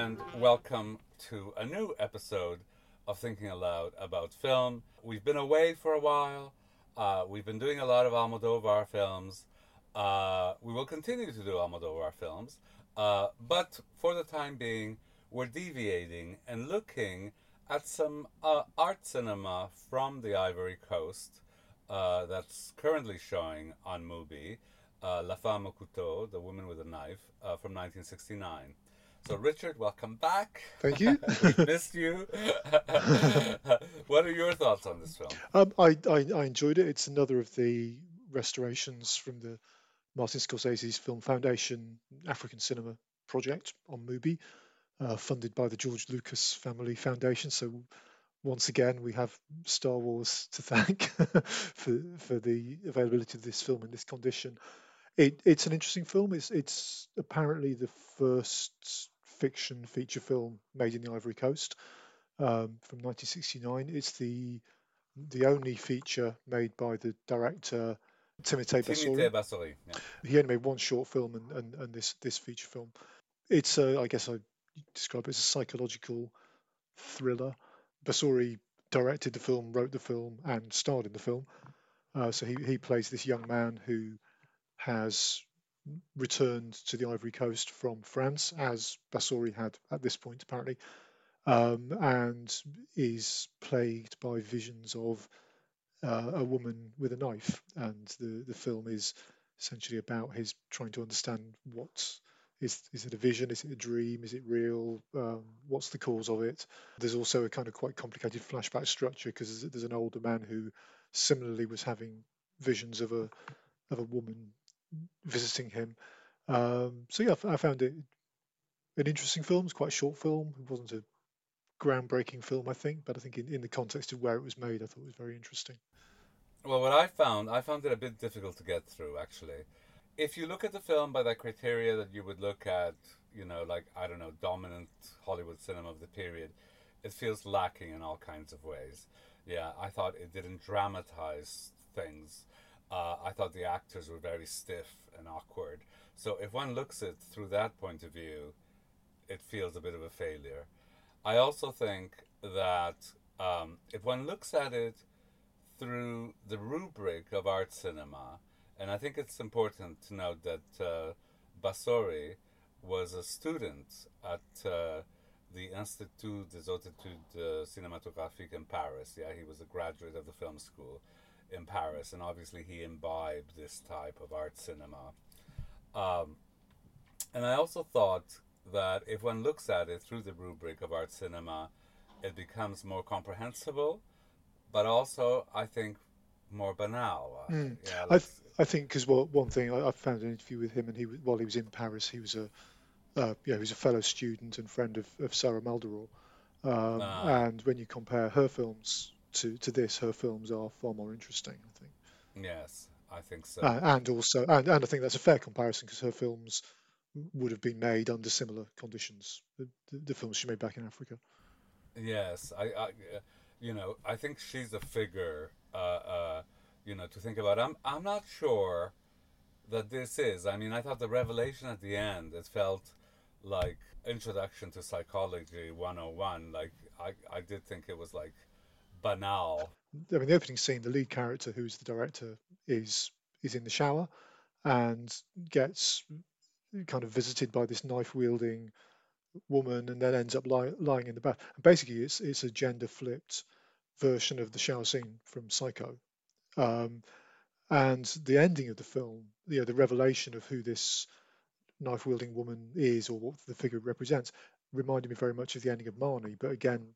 And welcome to a new episode of Thinking Aloud about film. We've been away for a while. Uh, we've been doing a lot of Almodovar films. Uh, we will continue to do Almodovar films, uh, but for the time being, we're deviating and looking at some uh, art cinema from the Ivory Coast uh, that's currently showing on Mubi. Uh, La Femme au Couteau, The Woman with a Knife, from 1969. So, Richard, welcome back. Thank you. we missed you. what are your thoughts on this film? Um, I, I, I enjoyed it. It's another of the restorations from the Martin Scorsese's Film Foundation African Cinema project on Mubi, uh, funded by the George Lucas Family Foundation. So once again, we have Star Wars to thank for for the availability of this film in this condition. It, it's an interesting film. It's it's apparently the first fiction feature film made in the Ivory Coast um, from 1969. It's the the only feature made by the director Timothée Timothée Bassori. Yeah. He only made one short film and, and, and this this feature film. It's a, I guess I describe it as a psychological thriller. Bassori directed the film, wrote the film, and starred in the film. Uh, so he, he plays this young man who has returned to the Ivory Coast from France, as Bassori had at this point, apparently, um, and is plagued by visions of uh, a woman with a knife. And the, the film is essentially about his trying to understand what is is it a vision? Is it a dream? Is it real? Um, what's the cause of it? There's also a kind of quite complicated flashback structure because there's, there's an older man who similarly was having visions of a of a woman visiting him. Um, so yeah, I found it an interesting film. It's quite a short film. It wasn't a groundbreaking film, I think, but I think in, in the context of where it was made, I thought it was very interesting. Well, what I found, I found it a bit difficult to get through, actually. If you look at the film by the criteria that you would look at, you know, like, I don't know, dominant Hollywood cinema of the period, it feels lacking in all kinds of ways. Yeah, I thought it didn't dramatize things. Uh, I thought the actors were very stiff and awkward. So if one looks at through that point of view, it feels a bit of a failure. I also think that um, if one looks at it through the rubric of art cinema, and I think it's important to note that uh, was a student at uh, the Institut des Hautes Études Cinématographiques in Paris. Yeah, he was a graduate of the film school in Paris, and obviously he imbibed this type of art cinema. Um, and I also thought that if one looks at it through the rubric of art cinema, it becomes more comprehensible, but also, I think, more banal. Mm. Yeah, I, th- I think because well, one thing I, I, found an interview with him, and he while he was in Paris, he was a uh, yeah, he was a fellow student and friend of, of Sarah Maldoror. Um, ah. And when you compare her films to, to this, her films are far more interesting. I think. Yes, I think so. Uh, and also, and, and I think that's a fair comparison because her films would have been made under similar conditions. The, the, the, films she made back in Africa. Yes, I, I you know, I think she's a figure, uh, uh, you know, to think about. I'm, I'm not sure that this is. I mean, I thought the revelation at the end, it felt like introduction to psychology 101. Like, I, I did think it was like banal. I mean, the opening scene, the lead character, who's the director, is is in the shower and gets kind of visited by this knife wielding woman and then ends up lying in the bath. And basically, it's it's a gender flipped version of the shower scene from Psycho. Um, and the ending of the film, you know, the revelation of who this knife wielding woman is or what the figure represents, reminded me very much of the ending of Marnie, but again,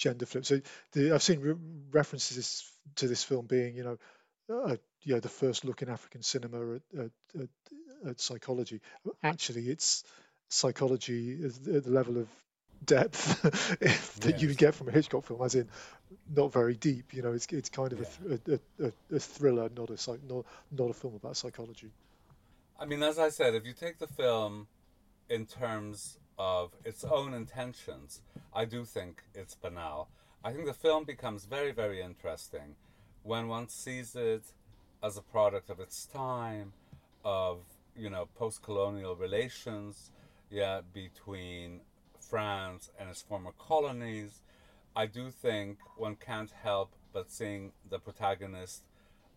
gender flip. So the, I've seen re- references to this film being, you know, uh, you know, the first look in African cinema at, at, at, at psychology. Actually, it's psychology at the level of depth that yes. you get from a Hitchcock film, as in not very deep. You know, it's it's kind of yeah. a, a, a, thriller, not a not not a film about psychology. I mean, as I said, if you take the film in terms of its own intentions, I do think it's banal. I think the film becomes very, very interesting when one sees it as a product of its time, of you know post-colonial relations, yeah, between France and its former colonies, I do think one can't help but seeing the protagonist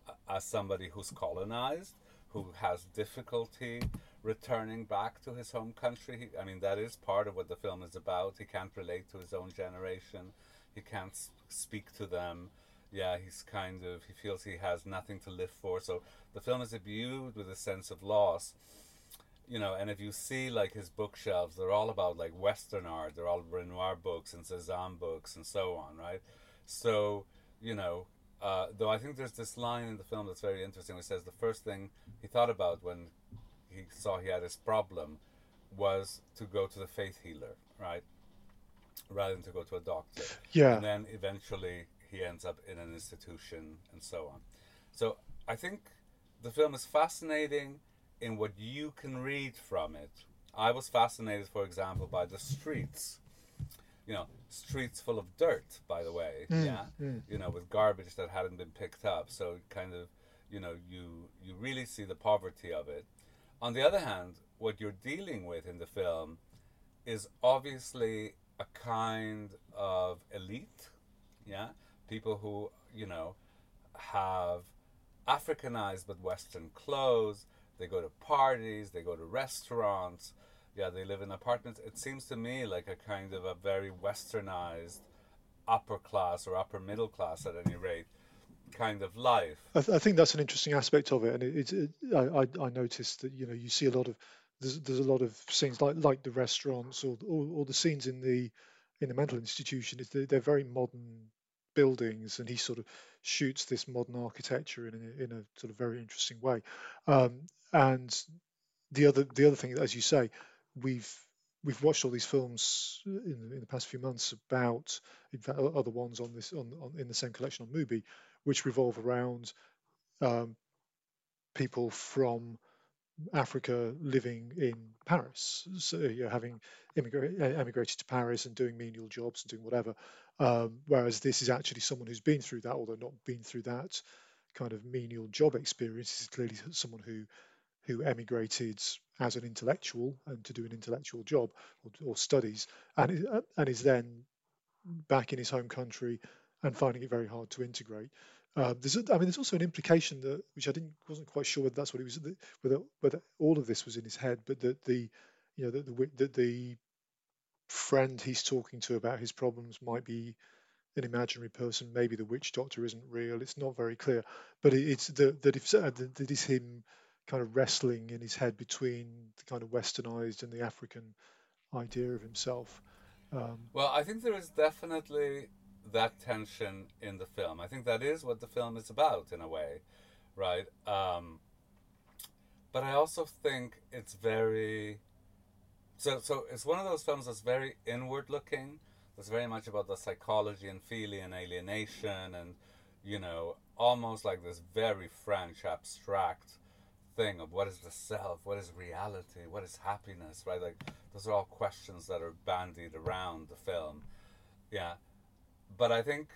uh, as somebody who's colonized, who has difficulty returning back to his home country. He, I mean, that is part of what the film is about. He can't relate to his own generation. He can't speak to them. Yeah, he's kind of he feels he has nothing to live for. So the film is imbued with a sense of loss. You know, and if you see like his bookshelves, they're all about like Western art. They're all Renoir books and Cezanne books and so on, right? So you know, uh, though I think there's this line in the film that's very interesting. Which says the first thing he thought about when he saw he had this problem was to go to the faith healer, right? Rather than to go to a doctor. Yeah. And then eventually he ends up in an institution and so on. So I think the film is fascinating in what you can read from it. I was fascinated, for example, by the streets. You know, streets full of dirt, by the way. Mm, yeah. mm. You know, with garbage that hadn't been picked up. So kind of, you know, you you really see the poverty of it. On the other hand, what you're dealing with in the film is obviously a kind of elite, yeah, people who you know have Africanized but Western clothes. They go to parties, they go to restaurants, yeah, they live in apartments. It seems to me like a kind of a very westernized upper class or upper middle class at any rate kind of life. I, th- I think that's an interesting aspect of it, and it, it, it, I, I noticed that you know you see a lot of there's there's a lot of scenes like like the restaurants or or, or the scenes in the in the mental institution. Is they're, they're very modern buildings, and he sort of shoots this modern architecture in a, in a sort of very interesting way. Um, and the other the other thing, as you say, we've we've watched all these films in, in the past few months about, in fact, other ones on this on, on in the same collection on Mubi, which revolve around um, people from Africa living in Paris, so you know, having immigra- emigrated to Paris and doing menial jobs and doing whatever. Um, whereas this is actually someone who's been through that, although not been through that kind of menial job experience. This is clearly someone who who emigrated as an intellectual and to do an intellectual job or, or studies, and and is then back in his home country and finding it very hard to integrate. Uh, there's, I mean, there's also an implication that, which I didn't, wasn't quite sure whether that's what he was, whether whether all of this was in his head, but that the, you know, that the that the friend he's talking to about his problems might be an imaginary person. Maybe the witch doctor isn't real. It's not very clear, but it, it's the, that if uh, that is him kind of wrestling in his head between the kind of westernized and the African idea of himself. Um, well, I think there is definitely that tension in the film. I think that is what the film is about in a way, right? Um, but I also think it's very so so it's one of those films that's very inward looking. That's very much about the psychology and feeling and alienation and you know almost like this very French abstract thing of what is the self, what is reality, what is happiness, right? Like those are all questions that are bandied around the film. Yeah. But I think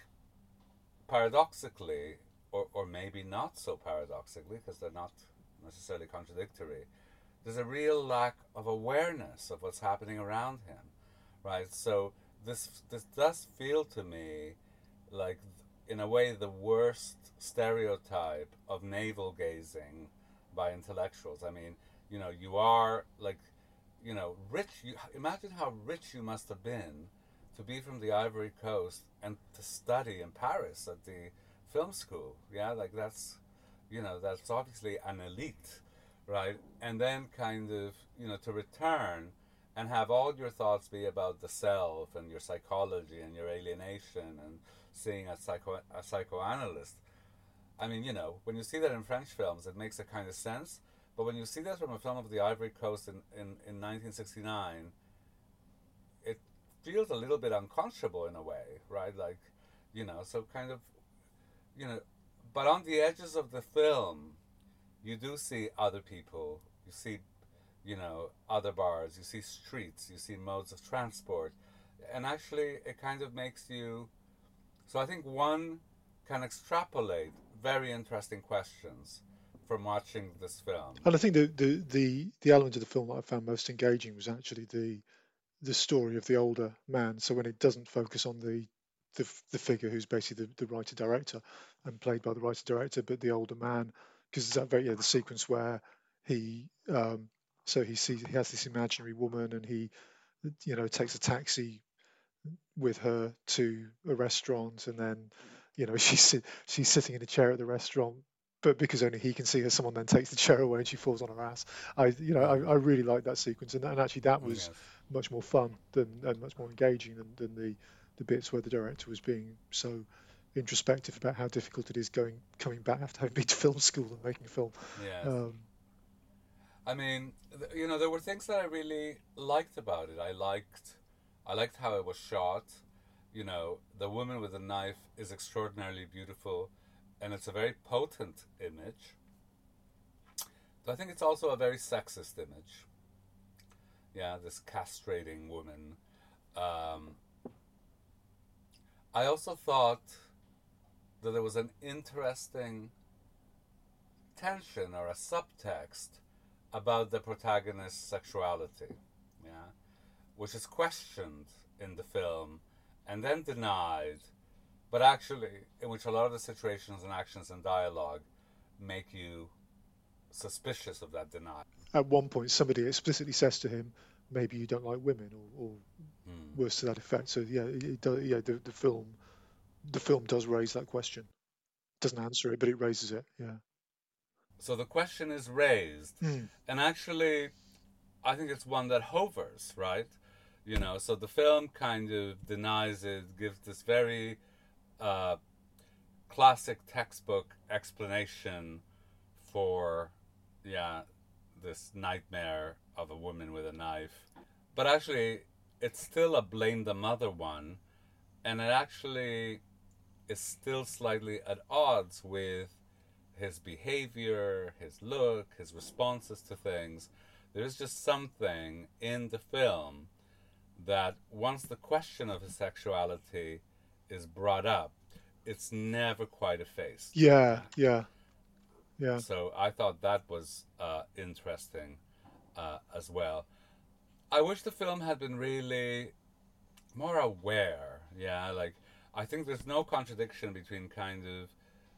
paradoxically, or, or maybe not so paradoxically, because they're not necessarily contradictory, there's a real lack of awareness of what's happening around him, right? So this this does feel to me like, in a way, the worst stereotype of navel gazing by intellectuals. I mean, you know, you are like, you know, rich. You imagine how rich you must have been to be from the Ivory Coast and to study in Paris at the film school. Yeah, like that's, you know, that's obviously an elite, right? And then kind of, you know, to return and have all your thoughts be about the self and your psychology and your alienation and seeing a psycho a psychoanalyst I mean, you know, when you see that in French films, it makes a kind of sense. But when you see that from a film of the Ivory Coast in, in, in 1969, it feels a little bit unconscionable in a way, right? Like, you know, so kind of, you know, but on the edges of the film, you do see other people. You see, you know, other bars. You see streets. You see modes of transport. And actually, it kind of makes you. So I think one can extrapolate very interesting questions from watching this film. And I think the, the, the, the element of the film that I found most engaging was actually the the story of the older man. So when it doesn't focus on the the, the figure who's basically the, the writer director and played by the writer director, but the older man, because that very yeah, the sequence where he um, so he sees he has this imaginary woman and he you know takes a taxi with her to a restaurant and then you know she's she's sitting in a chair at the restaurant but because only he can see her, someone then takes the chair away and she falls on her ass. I, you know, I, I really like that sequence, and, and actually that was yes. much more fun than and much more engaging than, than the the bits where the director was being so introspective about how difficult it is going coming back after having been to film school and making a film. Yeah. Um, I mean, you know, there were things that I really liked about it. I liked, I liked how it was shot. You know, the woman with the knife is extraordinarily beautiful and it's a very potent image. But I think it's also a very sexist image. Yeah, this castrating woman. Um, I also thought that there was an interesting tension or a subtext about the protagonist's sexuality, yeah, which is questioned in the film and then denied but actually, in which a lot of the situations and actions and dialogue make you suspicious of that denial. At one point, somebody explicitly says to him, "Maybe you don't like women," or, or hmm. worse to that effect. So yeah, does, yeah, the, the film, the film does raise that question. It doesn't answer it, but it raises it. Yeah. So the question is raised, mm. and actually, I think it's one that hovers, right? You know, so the film kind of denies it, gives this very uh, classic textbook explanation for, yeah, this nightmare of a woman with a knife. But actually, it's still a blame the mother one, and it actually is still slightly at odds with his behavior, his look, his responses to things. There's just something in the film that once the question of his sexuality is brought up, it's never quite effaced. Yeah, yeah, yeah. So I thought that was uh, interesting uh, as well. I wish the film had been really more aware. Yeah, like I think there's no contradiction between kind of,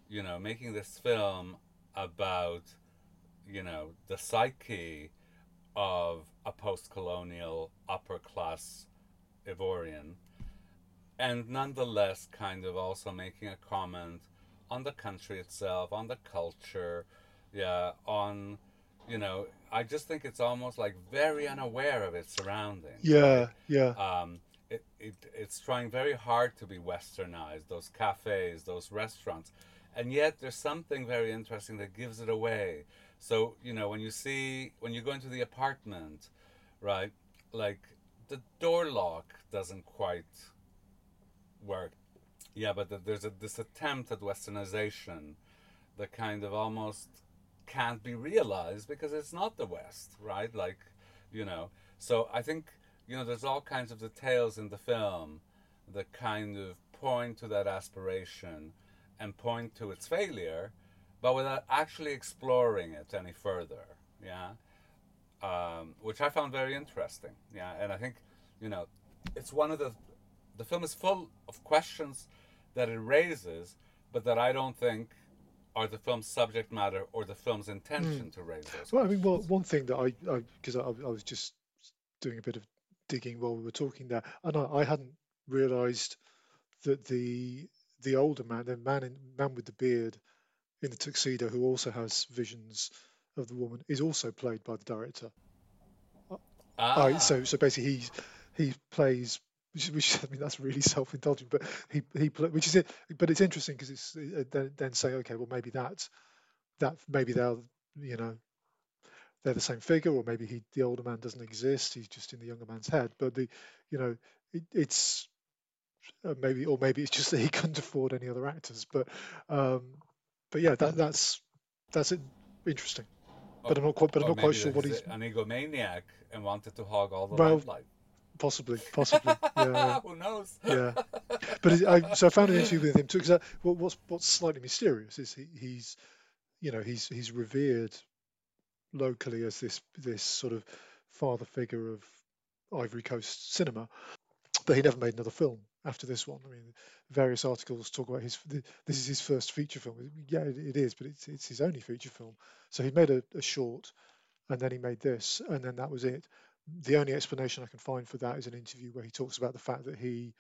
you know, making this film about, you know, the psyche of a post-colonial upper class Ivorian and nonetheless kind of also making a comment on the country itself, on the culture, yeah, on you know, I just think it's almost like very unaware of its surroundings. Yeah, right? yeah. Um, it, it it's trying very hard to be westernized. Those cafes, those restaurants, and yet there's something very interesting that gives it away. So you know, when you see when you go into the apartment, right, like the door lock doesn't quite work. Yeah, but there's a, this attempt at westernization that kind of almost can't be realized because it's not the West, right? Like, you know. So I think, you know, there's all kinds of details in the film that kind of point to that aspiration and point to its failure, but without actually exploring it any further. Yeah. Um, which I found very interesting. Yeah. And I think, you know, it's one of the the film is full of questions that it raises, but that I don't think are the film's subject matter or the film's intention mm. to raise those. Well, I mean, well, one thing that I, because I, I, I, was just doing a bit of digging while we were talking there, and I, I hadn't realised that the the older man, the man in man with the beard in the tuxedo, who also has visions of the woman, is also played by the director. Ah. so so basically, he he plays which, which I mean that's really self-indulgent, but he he which is it. But it's interesting because it's then, then say okay, well maybe that that maybe they'll you know they're the same figure, or maybe he the older man doesn't exist. He's just in the younger man's head. But the you know it, it's uh, maybe or maybe it's just that he couldn't afford any other actors. But um, but yeah, that that's that's it, interesting. But I'm oh, not quite. But I'm oh, not quite sure what he's an egomaniac and wanted to hog all the well, limelight. Possibly, possibly. Yeah. Who knows? yeah. But it, I, so I found an interview with him too. Because what, what's what's slightly mysterious is he, he's you know, he's he's revered locally as this this sort of father figure of Ivory Coast cinema, but he never made another film after this one. I mean, various articles talk about his this is his first feature film. Yeah, it, is, but it's it's his only feature film. So he made a, a short, and then he made this, and then that was it. The only explanation I can find for that is an interview where he talks about the fact that he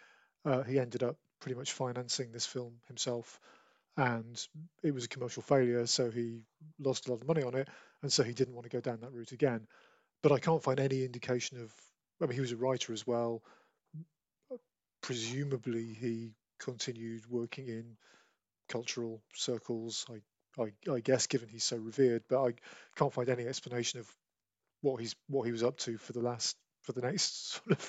uh, he ended up pretty much financing this film himself, and it was a commercial failure, so he lost a lot of money on it, and so he didn't want to go down that route again. But I can't find any indication of. I mean, he was a writer as well. Presumably, he continued working in cultural circles. I, I, I guess, given he's so revered, but I can't find any explanation of what he's what he was up to for the last for the next sort of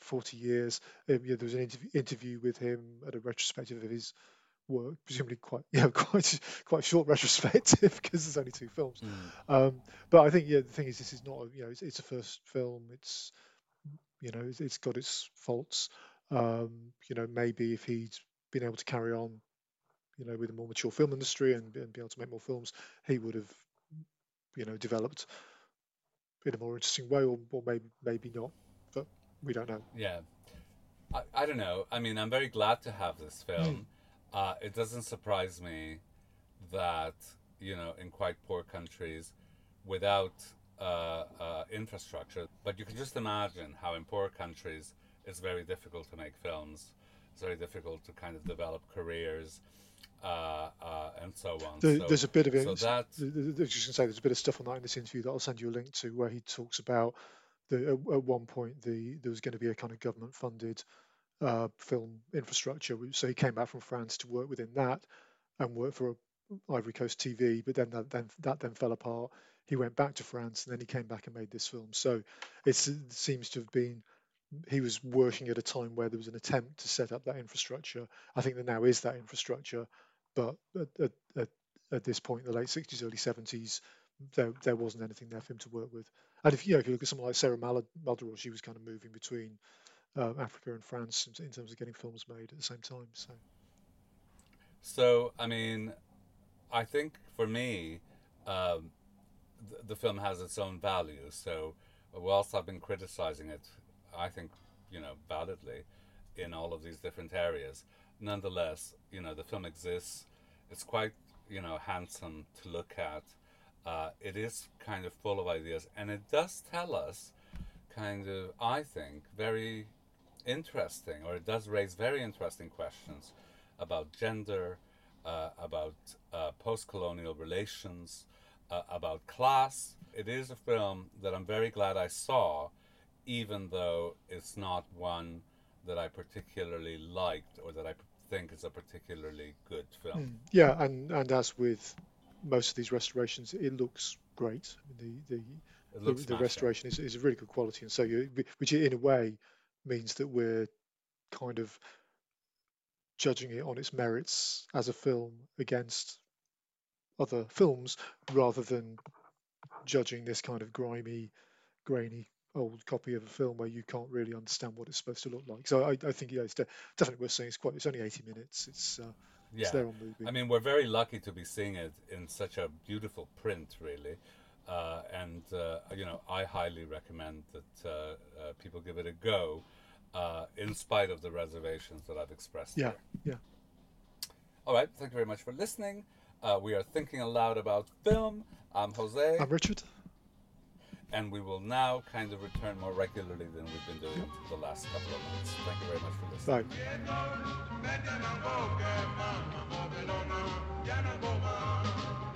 40 years. Um, yeah, there was an interview, interview with him at a retrospective of his work, presumably quite yeah quite quite short retrospective because there's only two films. Mm. Um, but I think yeah the thing is this is not a, you know it's, it's a first film. It's you know it's, it's got its faults. Um, you know maybe if he'd been able to carry on, you know with a more mature film industry and, and be able to make more films, he would have you know developed in a more interesting way, or, or maybe maybe not, but we don't know. Yeah, I, I don't know. I mean, I'm very glad to have this film. Mm. Uh, it doesn't surprise me that you know in quite poor countries, without uh, uh, infrastructure, but you can just imagine how in poor countries it's very difficult to make films. It's very difficult to kind of develop careers uh, uh, and so on. There, so, there's a bit of it. So that, just to say, there's a bit of stuff on that in this interview that I'll send you a link to, where he talks about the at, at one point the there was going to be a kind of government funded uh, film infrastructure. So he came back from France to work within that and work for Ivory Coast TV, but then that then that then fell apart. He went back to France and then he came back and made this film. So it seems to have been he was working at a time where there was an attempt to set up that infrastructure. I think there now is that infrastructure, but at, at, at this point in the late 60s, early 70s, there, there wasn't anything there for him to work with. And if you know, if you look at someone like Sarah Maldoror, she was kind of moving between um, Africa and France in, in, terms of getting films made at the same time. So, so I mean, I think for me, um, the, the film has its own value. So, whilst I've been criticizing it, I think you know validly in all of these different areas nonetheless, you know, the film exists. It's quite, you know, handsome to look at. Uh, it is kind of full of ideas, and it does tell us, kind of, I think, very interesting, or it does raise very interesting questions about gender, uh, about uh, post colonial relations, uh, about class. It is a film that I'm very glad I saw, even though it's not one that I particularly liked or that I think is a particularly good film. Mm. Yeah, and and as with most of these restorations, it looks great. The the the, the restoration is, is a really good quality, and so you, which in a way means that we're kind of judging it on its merits as a film against other films, rather than judging this kind of grimy, grainy old copy of a film where you can't really understand what it's supposed to look like. So I, I think yeah, it's de- definitely worth seeing. It's quite. It's only eighty minutes. It's uh, yeah. It's there on Mubi. I mean, we're very lucky to be seeing it in such a beautiful print, really. Uh, and uh, you know, I highly recommend that uh, uh, people give it a go, uh, in spite of the reservations that I've expressed. Yeah, here. yeah. All right. Thank you very much for listening. we are thinking aloud about film. I'm Jose. I'm Richard and we will now kind of return more regularly than we've been doing the last couple of months. Thank you very much for listening. Bye.